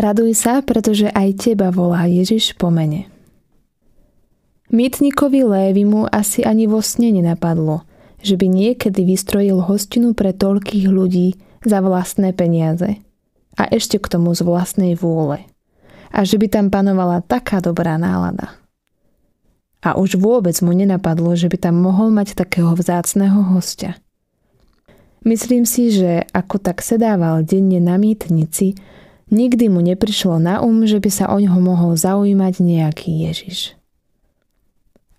Raduj sa, pretože aj teba volá Ježiš po mene. Mýtnikovi Lévimu asi ani vo sne nenapadlo, že by niekedy vystrojil hostinu pre toľkých ľudí za vlastné peniaze a ešte k tomu z vlastnej vôle. A že by tam panovala taká dobrá nálada. A už vôbec mu nenapadlo, že by tam mohol mať takého vzácného hostia. Myslím si, že ako tak sedával denne na mýtnici, nikdy mu neprišlo na um, že by sa o ňoho mohol zaujímať nejaký Ježiš.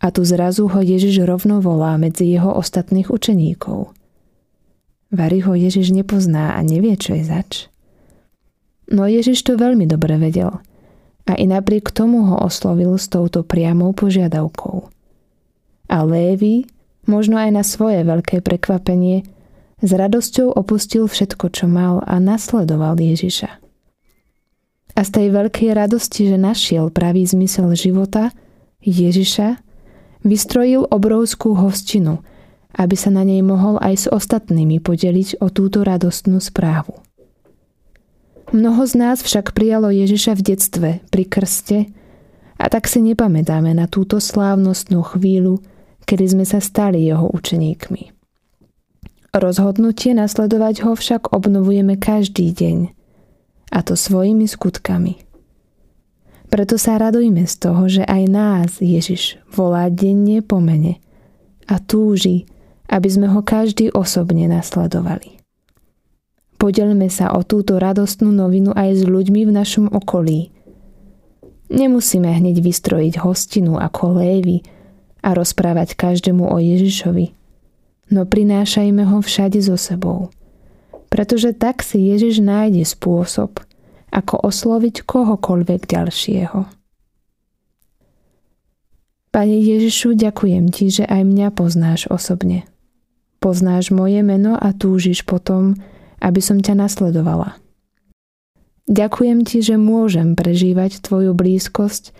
A tu zrazu ho Ježiš rovno volá medzi jeho ostatných učeníkov. Vary ho Ježiš nepozná a nevie, čo je zač. No Ježiš to veľmi dobre vedel a i napriek tomu ho oslovil s touto priamou požiadavkou. A Lévy, možno aj na svoje veľké prekvapenie, s radosťou opustil všetko, čo mal a nasledoval Ježiša. A z tej veľkej radosti, že našiel pravý zmysel života, Ježiša, Vystrojil obrovskú hostinu, aby sa na nej mohol aj s ostatnými podeliť o túto radostnú správu. Mnoho z nás však prijalo Ježiša v detstve, pri krste, a tak si nepamätáme na túto slávnostnú chvíľu, kedy sme sa stali jeho učeníkmi. Rozhodnutie nasledovať ho však obnovujeme každý deň, a to svojimi skutkami – preto sa radujme z toho, že aj nás Ježiš volá denne po mene a túži, aby sme ho každý osobne nasledovali. Podelme sa o túto radostnú novinu aj s ľuďmi v našom okolí. Nemusíme hneď vystrojiť hostinu ako lévy a rozprávať každému o Ježišovi, no prinášajme ho všade so sebou. Pretože tak si Ježiš nájde spôsob – ako osloviť kohokoľvek ďalšieho. Pane Ježišu, ďakujem Ti, že aj mňa poznáš osobne. Poznáš moje meno a túžiš potom, aby som ťa nasledovala. Ďakujem Ti, že môžem prežívať Tvoju blízkosť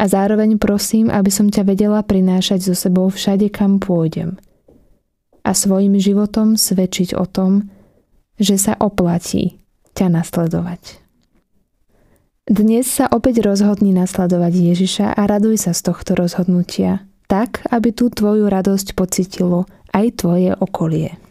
a zároveň prosím, aby som ťa vedela prinášať so sebou všade, kam pôjdem. A svojim životom svedčiť o tom, že sa oplatí ťa nasledovať. Dnes sa opäť rozhodni nasledovať Ježiša a raduj sa z tohto rozhodnutia, tak, aby tú tvoju radosť pocitilo aj tvoje okolie.